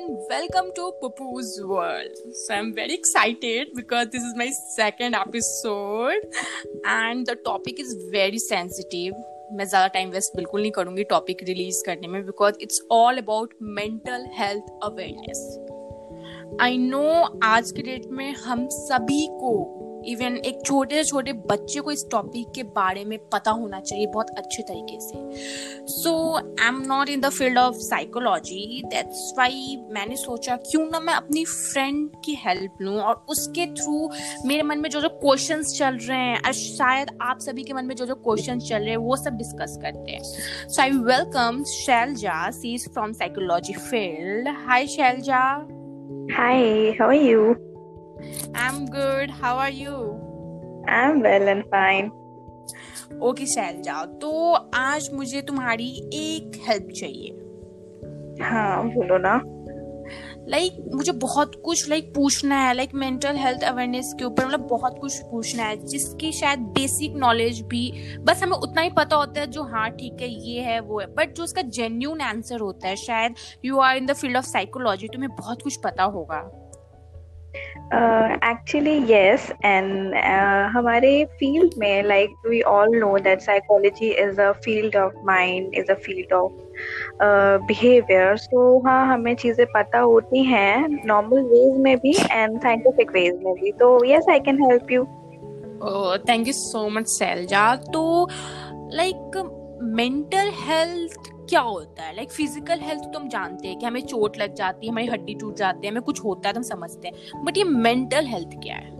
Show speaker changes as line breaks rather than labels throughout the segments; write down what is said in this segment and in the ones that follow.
and welcome to Pupu's World. So I'm very excited because this is my second episode and the topic is very sensitive. मैं ज़्यादा time waste बिल्कुल नहीं करूँगी topic release करने में because it's all about mental health awareness I know आज के date में हम सभी को इवन एक छोटे से छोटे बच्चे को इस टॉपिक के बारे में पता होना चाहिए बहुत अच्छे तरीके से। So I am not in the field of psychology that's why मैंने सोचा, क्यों ना मैं अपनी फ्रेंड की हेल्प लूँ और उसके थ्रू मेरे मन में जो जो क्वेश्चन चल रहे हैं शायद आप सभी के मन में जो जो क्वेश्चन चल रहे हैं, वो सब डिस्कस करते हैं। So I welcome Shailja she is from psychology field hi Shailja
are you?
I'm good. How are you?
I'm well and fine.
Okay Shailja तो आज मुझे तुम्हारी एक हेल्प चाहिए
हाँ बोलो ना
लाइक like, मुझे बहुत कुछ लाइक like, पूछना है लाइक मेंटल हेल्थ अवेयरनेस के ऊपर मतलब बहुत कुछ पूछना है जिसकी शायद बेसिक नॉलेज भी बस हमें उतना ही पता होता है जो हाँ ठीक है ये है वो है बट जो उसका जेन्यून आंसर होता है शायद you are in the field of psychology तुम्हें बहुत कुछ पता होगा
एक्चुअली येस एंड हमारे फ़ील्ड में like we all know that psychology is a field of mind is a field of behaviour so हाँ हमें चीज़ें पता होती हैं नॉर्मल वेज में भी एंड साइंटिफिक वेज में भी. तो yes I can help you
thank you so much Shailja तो लाइक मेंटल हेल्थ क्या होता है लाइक फ़िज़िकल हेल्थ तो हम जानते हैं कि हमें चोट लग जाती है हमारी हड्डी टूट जाती है हमें कुछ होता है तो हम समझते हैं बट ये मेंटल हेल्थ क्या है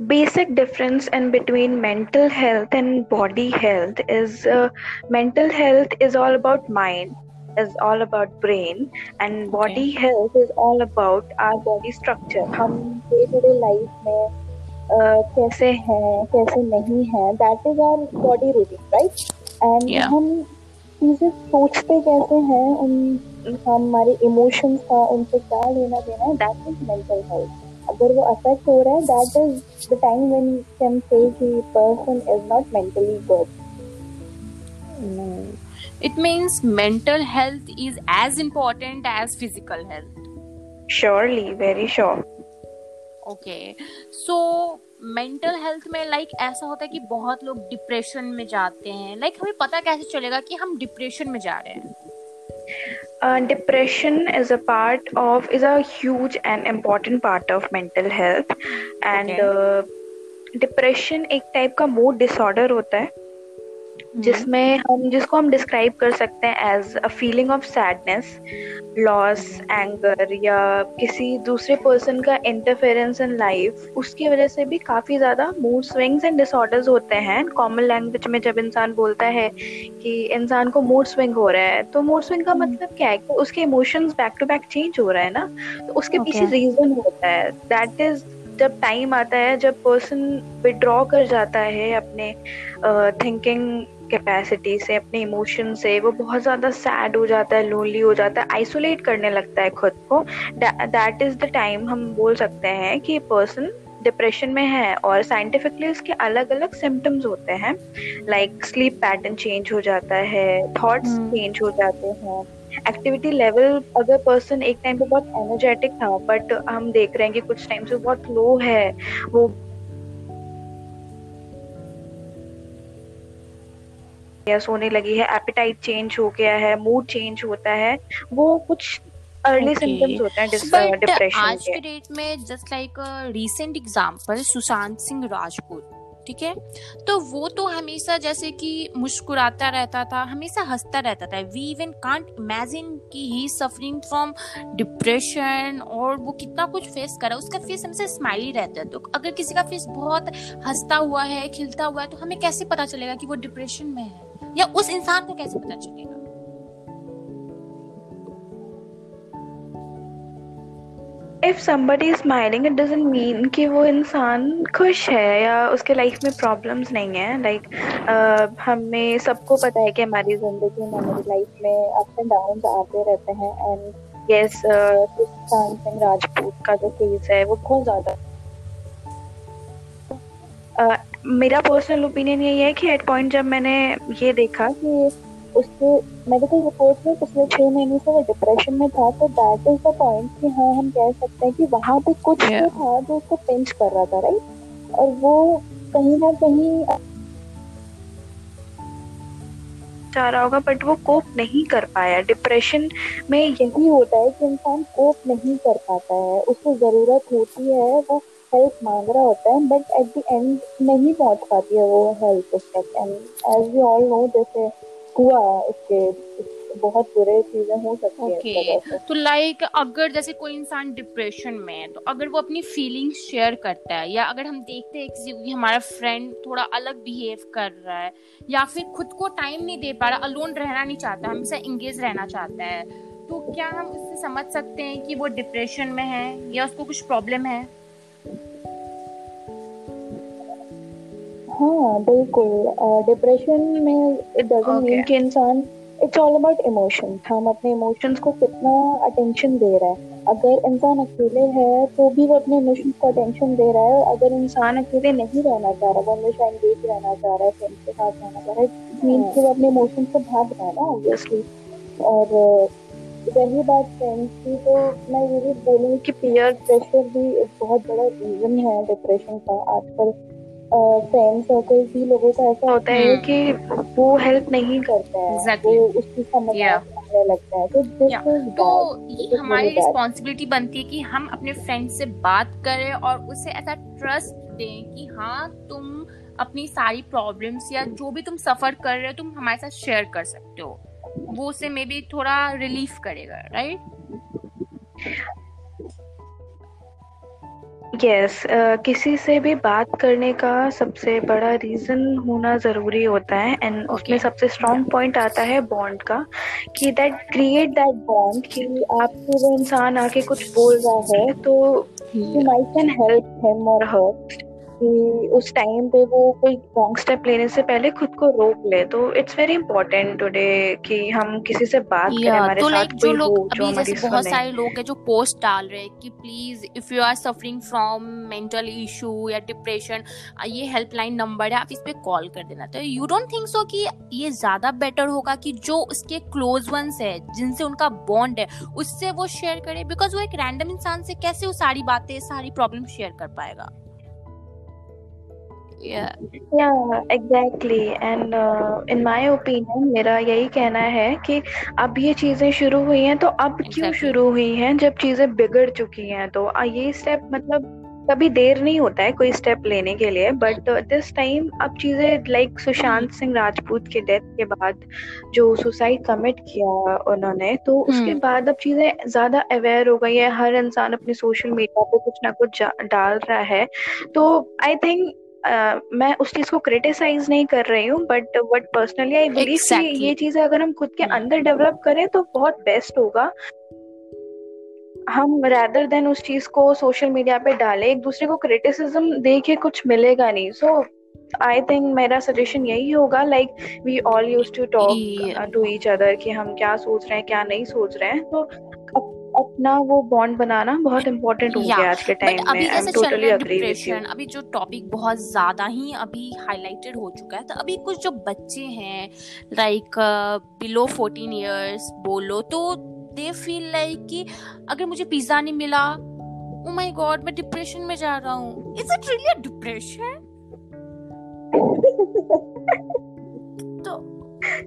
basic difference in between mental health and body health is uh, mental health is all about mind is all about brain and body okay. health is all about our body structure हम day to day life में uh, कैसे हैं कैसे नहीं हैं that is our body routine right and हम चीज़ें सोचते कैसे हैं उन हमारे इमोशंस का उनसे क्या लेना देना है दैट इज़ मेंटल हेल्थ अगर वो अफेक्ट हो रहा है that is the time when you can say कि person is not mentally good
it means mental health is as important as physical health.
Surely very sure.
Okay. So mental health में like like, ऐसा होता है कि बहुत लोग depression में जाते हैं। लाइक like, हमें पता कैसे चलेगा कि हम डिप्रेशन में जा रहे
हैं? Depression is a part of is as huge and important part of mental health and depression एक टाइप का मूड डिसऑर्डर होता है। जिसमें हम जिसको हम डिस्क्राइब कर सकते हैं as a feeling of sadness loss anger या किसी दूसरे पर्सन का इंटरफेरेंस इन लाइफ उसकी वजह से भी काफ़ी ज़्यादा मूड स्विंग्स एंड डिसऑर्डर्स होते हैं कॉमन लैंग्वेज में जब इंसान बोलता है कि इंसान को मूड स्विंग हो रहा है तो मूड स्विंग का हम्म। मतलब क्या है कि उसके emotions back to back change हो रहा है ना तो उसके okay. पीछे रीजन होता है दैट इज़ जब टाइम आता है जब पर्सन विड्रॉ कर जाता है अपने थिंकिंग uh, कैपेसिटी से अपने इमोशन से वो बहुत ज़्यादा सैड हो जाता है लोनली हो जाता है आइसोलेट करने लगता है खुद को दैट इज़ द टाइम हम बोल सकते हैं कि पर्सन डिप्रेशन में है और साइंटिफिकली इसके अलग अलग सिम्टम्स होते हैं लाइक स्लीप पैटर्न चेंज हो जाता है थॉट्स चेंज hmm. हो जाते हैं एक्टिविटी लेवल अगर पर्सन एक टाइम पे बहुत एनर्जेटिक था बट हम देख रहे हैं कि कुछ टाइम से बहुत लो है वो या सोने लगी है एपिटाइट चेंज हो गया है मूड चेंज होता है वो कुछ अर्ली सिम्टम्स होते हैं डिप्रेशन
आज के डेट में just like recent example Sushant Singh Rajput ठीक है? तो वो तो हमेशा जैसे कि मुस्कुराता रहता था, हमेशा हंसता रहता था। वी इवन कांट इमेजिन कि ही सफरिंग फ्रॉम डिप्रेशन और वो कितना कुछ फेस करा उसका फेस हमेशा स्माइली रहता है। तो अगर किसी का फेस बहुत हंसता हुआ है, खिलता हुआ है तो हमें कैसे पता चलेगा कि वो डिप्रेशन में है? या उस इंसान को कैसे पता चलेगा?
If somebody is smiling it doesn't mean कि वो इंसान खुश है या उसके लाइफ में प्रॉब्लम्स नहीं है। लाइक like, uh, हमें सबको पता है कि हमारी ज़िंदगी में हमारी लाइफ में अप एंड डाउन आते रहते हैं। एंड यस सुशांत सिंह राजपूत का जो केस है वो बहुत ज़्यादा uh, मेरा पर्सनल ओपिनियन यही है कि एट पॉइंट जब मैंने ये देखा कि उसके मेडिकल रिपोर्ट में पिछले छह महीने से वो डिप्रेशन में था तो दैट इज़ द पॉइंट कि हाँ हम कह सकते हैं कि वहाँ पे कुछ yeah. तो था जो उसको पिंच कर रहा था राइट और वो कहीं ना कहीं चाह रहा होगा बट वो कोप नहीं कर पाया। डिप्रेशन में यही होता है कि इंसान कोप नहीं कर पाता है। उसको ज़रूरत होती है वो हेल्प मांग रहा होता है बट एट द एंड नहीं पहुँच पाती है वो हेल्प उस तक and as we all know जैसे हुआ इसके बहुत बुरे चीज़ें हो सकती okay. है
तो लाइक like, अगर जैसे कोई इंसान डिप्रेशन में है तो अगर वो अपनी फीलिंग्स शेयर करता है या अगर हम देखते हैं किसी हमारा फ्रेंड थोड़ा अलग बिहेव कर रहा है या फिर खुद को टाइम नहीं दे पा रहा अलोन रहना नहीं चाहता हमेशा इंगेज रहना चाहता है तो क्या हम उससे समझ सकते हैं कि वो डिप्रेशन में है या उसको कुछ प्रॉब्लम है
हाँ बिल्कुल। डिप्रेशन में इट डजंट मीन कि इंसान इट्स ऑल अबाउट इमोशन हम अपने इमोशंस को कितना अटेंशन दे रहा है। अगर इंसान अकेले है तो भी वो अपने इमोशंस को अटेंशन दे रहा है अगर इंसान अकेले नहीं रहना चाह रहा वो हमेशा एंगेज रहना चाह रहा है फ्रेंड्स के साथ रहना चाह रहा है मीन्स कि वो अपने इमोशंस को भाग रहा है ना ऑब्वियसली और रही बात फ्रेंड्स की तो मैं ये भी बोलूँगी कि पीयर प्रेशर भी एक बहुत बड़ा रीज़न है डिप्रेशन का। आजकल फ्रेंड सर्कल भी लोगों का ऐसा होता है। कि वो हेल्प नहीं करता है exactly. वो उसकी समझ लगता है। तो
तो हमारी रिस्पॉन्सिबिलिटी बनती है कि हम अपने फ्रेंड से बात करें और उसे ऐसा ट्रस्ट दें कि हाँ तुम अपनी सारी प्रॉब्लम्स या जो भी तुम सफ़र कर रहे हो तुम हमारे साथ शेयर कर सकते हो। वो उसे मे बी थोड़ा रिलीफ करेगा राइट
यस yes, uh, किसी से भी बात करने का सबसे बड़ा रीजन होना ज़रूरी होता है एंड okay. उसमें सबसे स्ट्रॉन्ग पॉइंट आता है बॉन्ड का कि दैट क्रिएट दैट बॉन्ड कि आपको वो इंसान आके कुछ बोल रहा है तो you my can help him और हर कि उस टाइम पे वो कोई रॉन्ग स्टेप लेने से पहले खुद को रोक ले। तो इट्स वेरी इंपॉर्टेंट टुडे कि हम किसी से बात करें हमारे तो साथ कोई
लोग हो जो हमारी बहुत सारे लोग हैं जो पोस्ट डाल रहे हैं कि please if you are suffering from mental issue या डिप्रेशन ये हेल्पलाइन नंबर है आप इस पे कॉल कर देना। तो यू डोंट थिंक सो कि ये ज़्यादा बेटर होगा कि जो उसके क्लोज वंस है जिनसे उनका बॉन्ड है उससे वो शेयर करे बिकॉज़ वो एक रैंडम इंसान से कैसे वो सारी बातें सारी प्रॉब्लम शेयर कर पाएगा।
Yeah. Yeah exactly. And uh, in my opinion मेरा यही कहना है कि अब ये चीज़ें शुरू हुई हैं तो अब exactly. क्यों शुरू हुई हैं जब चीज़ें बिगड़ चुकी हैं? तो ये स्टेप मतलब कभी देर नहीं होता है कोई स्टेप लेने के लिए बट दिस टाइम अब चीज़ें लाइक सुशांत सिंह राजपूत के डेथ के बाद जो सुसाइड कमिट किया उन्होंने तो उसके हम्म। बाद अब चीज़ें ज़्यादा अवेयर हो गई है। हर इंसान अपने सोशल मीडिया पे कुछ ना कुछ डाल रहा है। तो आई थिंक मैं उस चीज़ को क्रिटिसाइज नहीं कर रही हूँ but what personally I believe कि ये चीज़ें अगर हम खुद के hmm. अंदर डेवलप करें तो बहुत बेस्ट होगा। हम रैदर देन उस चीज़ को सोशल मीडिया पे डालें एक दूसरे को क्रिटिसिज्म दे के कुछ मिलेगा नहीं। सो आई थिंक मेरा सजेशन यही होगा like we all use to talk to each other कि हम क्या सोच रहे हैं क्या नहीं सोच रहे हैं। तो अपना वो बॉन्ड बनाना बहुत इम्पोर्टेंट हो गया आज के टाइम में. टोटली अग्री विद यू
अभी जो टॉपिक बहुत ज़्यादा ही अभी हाईलाइटेड हो चुका है तो अभी कुछ जो बच्चे हैं लाइक बिलो फोर्टीन इयर्स बोलो तो दे फील लाइक कि अगर मुझे पिज्जा नहीं मिला ओ माय गॉड मैं डिप्रेशन में जा रहा हूँ. Is it really depression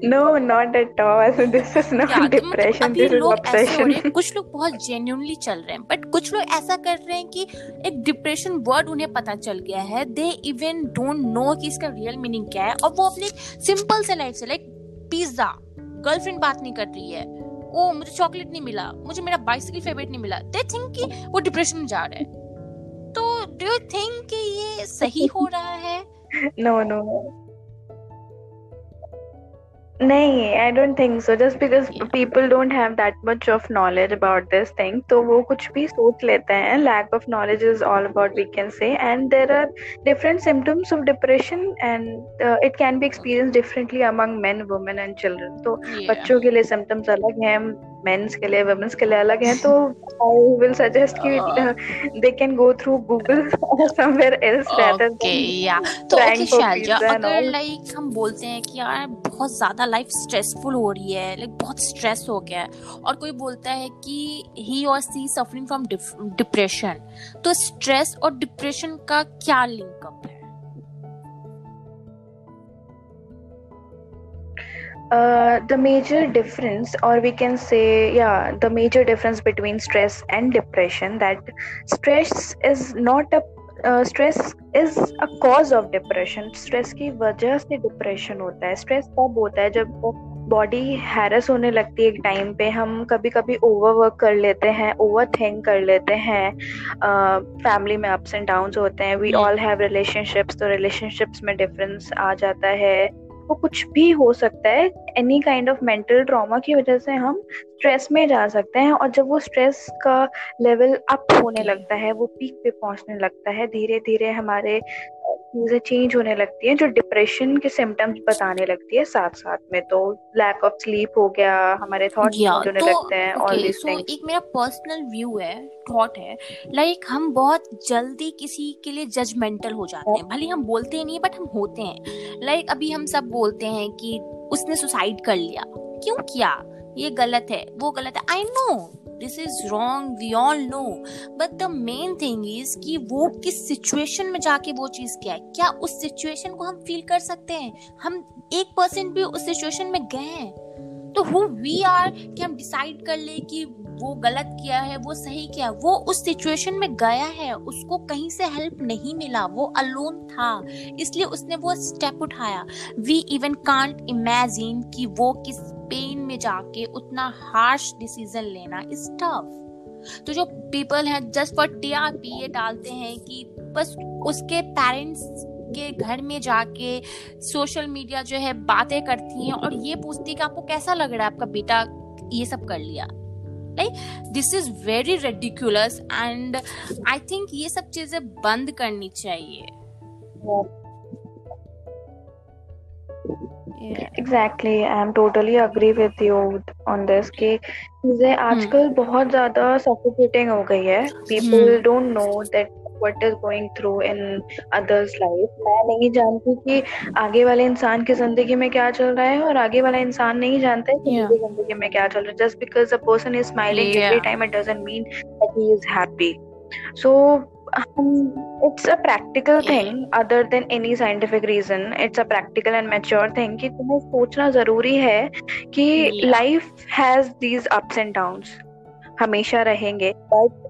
no not at all. This is not yeah, depression this is obsession.
कुछ लोग बहुत जेन्युइनली चल रहे हैं बट कुछ लोग ऐसा कर रहे हैं कि एक डिप्रेशन वर्ड उन्हें पता चल गया है. दे इवन डोंट नो कि इसका रियल मीनिंग क्या है. और वो अपनी सिंपल से लाइफ से लाइक पिज्जा गर्लफ्रेंड बात नहीं कर रही है. ओ मुझे चॉकलेट नहीं मिला. मुझे मेरा बाइसिकल फेवरेट नहीं मिला. दे थिंक कि वो डिप्रेशन में जा रहे हैं. तो डू यू थिंक कि ये सही हो रहा है?
नो नो नहीं I don't think so just because people don't have that much of knowledge about this thing तो वो कुछ भी सोच लेते हैं. Lack of knowledge is all about we can say and there are different symptoms of depression and it can be experience differently among men women and children तो बच्चों के लिए सिम्टम्स अलग हैं मेंस के लिए वुमेन्स के लिए अलग है. तो आई विल सजेस्ट कि they can go through Google somewhere else
rather okay या तो ओके शालजा अगर लाइक हम बोलते हैं कि यार बहुत ज़्यादा लाइफ स्ट्रेसफुल हो रही है लाइक बहुत स्ट्रेस हो गया है और कोई बोलता है कि ही और सी सफरिंग फ्रॉम डिप्रेशन तो स्ट्रेस और डिप्रेशन का क्या लिंकअप है
Uh, the major difference or we can say yeah the major difference between stress and depression that stress is not a uh, is a cause of depression. Stress की वजह से depression होता है। Stress कब होता है जब बॉडी हैरस होने लगती है एक टाइम पे। हम कभी कभी ओवर वर्क कर लेते हैं ओवर थिंक कर लेते हैं। फैमिली uh, में अप्स एंड डाउन होते हैं। वी ऑल हैव रिलेशनशिप्स तो रिलेशनशिप्स में डिफरेंस आ जाता है। वो कुछ भी हो सकता है any kind of mental trauma की वजह से हम स्ट्रेस में जा सकते हैं और जब वो स्ट्रेस का लेवल अप होने लगता है वो पीक पे पहुँचने लगता है धीरे धीरे हमारे चीज़ें चेंज होने लगती हैं जो डिप्रेशन के सिम्टम्स बताने लगती है साथ साथ में। तो लैक ऑफ़ स्लीप हो गया हमारे थॉट चेंज होने तो, लगते हैं
ऑल दिस थिंग्स एक मेरा पर्सनल व्यू है थॉट है लाइक like, हम बहुत जल्दी किसी के लिए जजमेंटल हो जाते हैं। भले हम बोलते ही नहीं बट हम होते हैं। लाइक like, अभी हम सब बोलते हैं कि उसने सुसाइड कर लिया। क्यों किया? ये गलत है, वो गलत है। I know this is wrong we all know but the main thing is कि वो किस सिचुएशन में जाके वो चीज़ क्या है? क्या उस सिचुएशन को हम फील कर सकते हैं? हम एक परसेंट भी उस सिचुएशन में गए हैं? तो हु वी आर कि हम डिसाइड कर ले कि वो गलत किया है, वो सही किया वो उस सिचुएशन में गया है, उसको कहीं से हेल्प नहीं मिला, वो अलोन था। इसलिए उसने वो स्टेप उठाया। वी इवन कांट इमेजिन कि वो किस पेन में जाके उतना हार्श डिसीज़न लेना इज़ टफ तो जो पीपल हैं जस्ट फॉर टीआरपी ये डालते हैं कि बस उसके पेरेंट्स के घर में जाके सोशल मीडिया जो है बातें करती हैं और ये पूछती कि आपको कैसा लग रहा है आपका बेटा ये सब कर लिया। Like this is very ridiculous and I think ये सब चीज़ें बंद करनी चाहिए।
Exactly I am totally agree with you on this कि चीज़ें hmm. आजकल बहुत ज़्यादा सफोकेटिंग हो गई है। People don't know that what is going through in others life मैं नहीं जानती कि आगे वाले इंसान की ज़िंदगी में क्या चल रहा है और आगे वाला इंसान नहीं जानता है कि yeah. ज़िंदगी में क्या चल रहा है। Just because a person is smiling every time it doesn't mean that he is happy so it's a practical thing other than any scientific reason. It's a practical and mature thing कि तुम्हें सोचना ज़रूरी है कि life has these ups and downs हमेशा रहेंगे but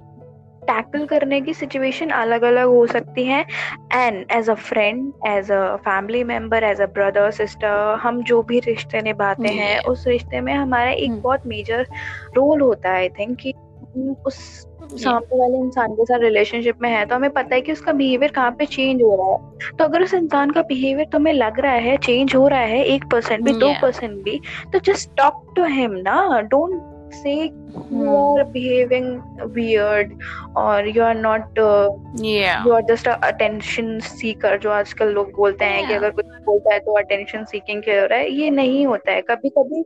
tackle करने की सिचुएशन अलग अलग हो सकती है। And as a friend as a family member as a brother sister हम जो भी रिश्ते निभाते हैं उस रिश्ते में हमारा एक hmm. बहुत मेजर रोल होता है आई थिंक कि उस सामने वाले इंसान के साथ रिलेशनशिप में है तो हमें पता है कि उसका बिहेवियर कहाँ पे चेंज हो रहा है। तो अगर उस इंसान का बिहेवियर तुम्हें लग रहा है चेंज हो रहा है एक परसेंट भी दो परसेंट भी तो जस्ट टॉक टू हिम ना don't say more behaving weird और you are not you are just attention seeker जो आजकल लोग बोलते हैं yeah. कि अगर कुछ बोलता है तो अटेंशन सीकिंग हो रहा है ये नहीं होता है। कभी कभी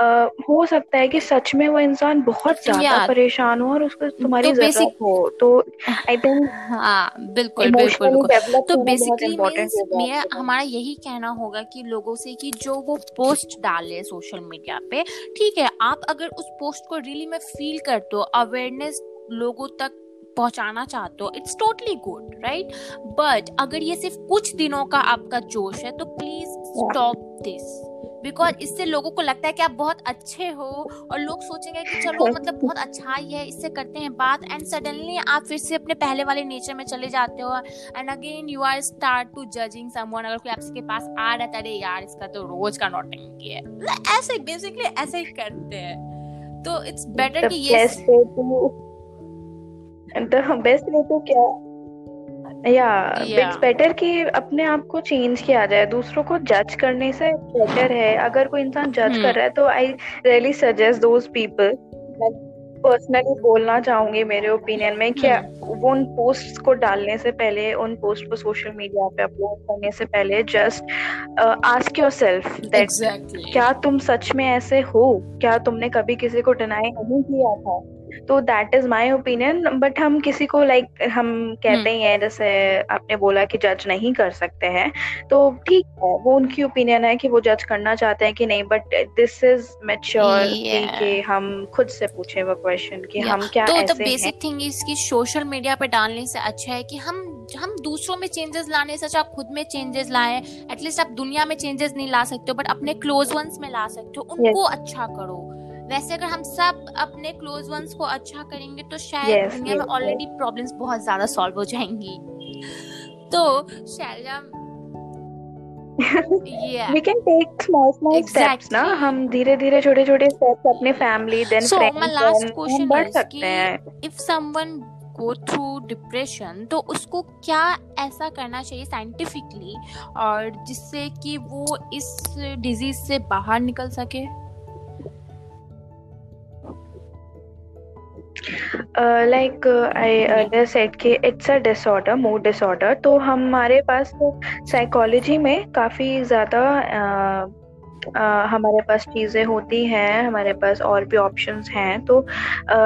Uh, हो सकता है कि सच में वो इंसान बहुत ज़्यादा परेशान हो और उसको तुम्हारी तो ज़रूरत हो। तो आई थिंक
हाँ बिल्कुल बिल्कुल बिल्कुल। तो बेसिकली हमारा यही कहना होगा कि लोगों से कि जो वो पोस्ट डाले सोशल मीडिया पे ठीक है आप अगर उस पोस्ट को रियली में फील करते हो अवेयरनेस लोगों तक पहुंचाना चाहते हो it's totally good right but अगर ये सिर्फ़ कुछ दिनों का आपका जोश है तो प्लीज़ स्टॉप दिस बिकॉज़ इससे लोगों को लगता है कि आप बहुत अच्छे हो और लोग सोचेंगे कि चलो मतलब बहुत अच्छा ही है इससे करते हैं बात एंड सडनली आप फिर से अपने पहले वाले नेचर में चले जाते हो and again you are start to judging someone अगर कोई आपके पास आ रहा है अरे यार इसका तो रोज का नोटिंग है मतलब ऐसे बेसिकली ऐसे ही करते हैं। तो इट्स बेटर कि ये
द बेस्ट वे तो क्या? या इट्स बेटर कि अपने आप को चेंज किया जाए दूसरों को जज करने से बेटर है। अगर कोई इंसान जज कर हम्म। रहा है तो I really suggest those people personally बोलना चाहूँगी मेरे ओपिनियन में कि हम्म। वो उन पोस्ट को डालने से पहले उन पोस्ट को सोशल मीडिया पे अपलोड करने से पहले just ask yourself that क्या तुम सच में ऐसे हो? क्या तुमने कभी किसी को डिनाई नहीं किया था? तो that is my opinion but हम किसी को लाइक like, हम कहते हम्म। ही हैं जैसे आपने बोला कि जज नहीं कर सकते हैं तो ठीक है वो उनकी ओपिनियन है कि वो जज करना चाहते हैं कि नहीं बट दिस इज़ मेच्योर कि हम खुद से पूछे वो क्वेश्चन कि yeah. हम क्या तो ऐसे बेसिक
थिंग इसकी सोशल मीडिया पे डालने से अच्छा है कि हम हम दूसरों में चेंजेस लाने से अच्छा आप खुद में चेंजेस लाए एटलीस्ट आप दुनिया में चेंजेस नहीं ला सकते हो बट अपने क्लोज वंस में ला सकते हो उनको yes. अच्छा करो वैसे अगर हम सब अपने क्लोज वंस को अच्छा करेंगे तो शायद yes, दुनिया yes, में ऑलरेडी yes. प्रॉब्लम्स बहुत ज़्यादा सॉल्व हो जाएँगी। तो Shailja
we can take small small steps ना हम धीरे धीरे छोटे छोटे स्टेप्स अपने फैमिली देन फ्रेंड्स बढ़ सकते हैं।
If someone go through depression तो उसको क्या ऐसा करना चाहिए साइंटिफिकली और जिससे कि वो इस डिज़ीज़ से बाहर निकल सके?
लाइक आई अर्लियर सेड कि it's a disorder mood disorder तो हमारे पास साइकोलॉजी में काफ़ी ज़्यादा हमारे पास चीज़ें होती हैं, हमारे पास और भी ऑप्शंस हैं। तो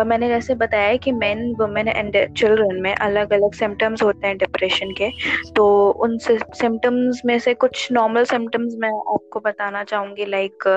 मैंने जैसे बताया कि मेन वुमेन एंड चिल्ड्रन में अलग अलग सिम्टम्स होते हैं डिप्रेशन के। तो उन सिम्टम्स में से कुछ नॉर्मल सिम्टम्स मैं आपको बताना चाहूँगी लाइक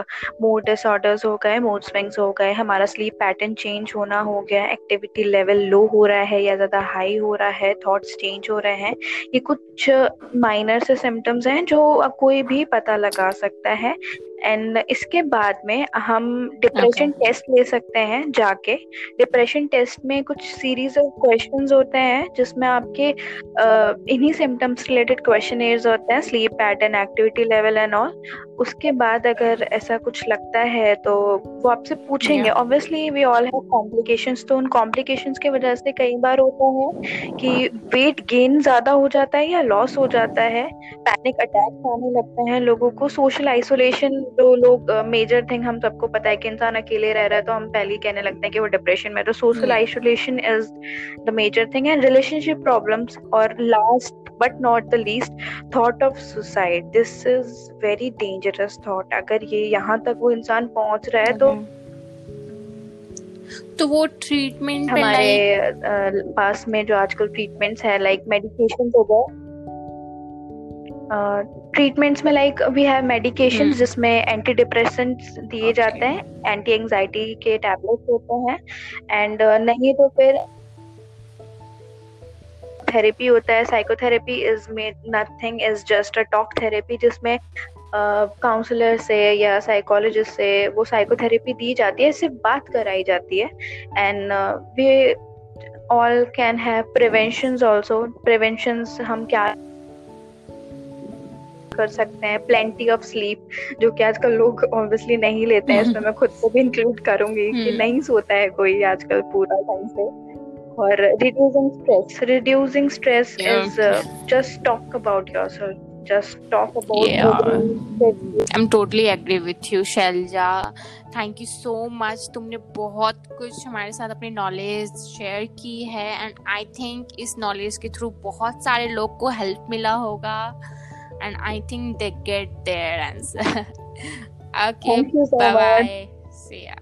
मूड डिसऑर्डर्स हो गए मूड स्विंग्स हो गए, हमारा स्लीप पैटर्न चेंज होना हो गया एक्टिविटी लेवल लो हो रहा है या ज़्यादा हाई हो रहा है थॉट्स चेंज हो रहे हैं। ये कुछ माइनर से सिम्टम्स हैं जो कोई भी पता लगा सकता है। एंड इसके बाद में हम डिप्रेशन okay. टेस्ट ले सकते हैं जाके डिप्रेशन टेस्ट में कुछ सीरीज़ ऑफ़ क्वेश्चन होते हैं जिसमें आपके इन्हीं सिम्टम्स रिलेटेड क्वेश्चन होते हैं sleep pattern activity level and all उसके बाद अगर ऐसा कुछ लगता है तो वो आपसे पूछेंगे। Obviously we all have complications तो उन कॉम्प्लिकेशंस की वजह से कई बार होता है कि वेट गेन ज़्यादा हो जाता है या लॉस हो जाता है। पैनिक अटैक आने लगते हैं लोगों को। सोशल आइसोलेशन जो लोग मेजर थिंग हम सबको पता है कि इंसान अकेले रह रहा है तो हम पहले ही कहने लगते हैं कि वो डिप्रेशन में तो social isolation is the major thing and relationship problems और last but not the least thought of suicide this is very dangerous thought अगर ये यहाँ तक वो इंसान पहुँच रहा है तो
तो वो ट्रीटमेंट
हमारे पास में जो आजकल ट्रीटमेंट्स है लाइक मेडिकेशन हो गए। ट्रीटमेंट्स में लाइक वी हैव मेडिकेशन जिसमें एंटी डिप्रेसेंट्स दिए जाते हैं एंटी एंजाइटी के टैबलेट्स होते हैं। एंड नहीं तो फिर थेरेपी होता है psychotherapy is made nothing is just a talk therapy जिसमें काउंसलर uh, से या साइकोलॉजिस्ट से वो साइकोथेरेपी दी जाती है सिर्फ़ बात कराई जाती है। And we all can have prevention also prevention हम क्या कर सकते हैं? प्लेंटी ऑफ़ स्लीप जो कि आजकल लोग ऑब्वियसली नहीं लेते हैं इसमें मैं खुद को भी इंक्लूड करूँगी कि हम्म। नहीं सोता है कोई आजकल पूरा टाइम से। Or reducing stress reducing stress yeah. is uh, just talk about yourself just talk about
yeah. i'm totally agree with you shelja thank you so much तुमने बहुत कुछ हमारे साथ अपनी नॉलेज शेयर की है एंड आई थिंक इस knowledge के थ्रू बहुत सारे लोग को हेल्प मिला होगा and I think they get their answer okay bye bye see ya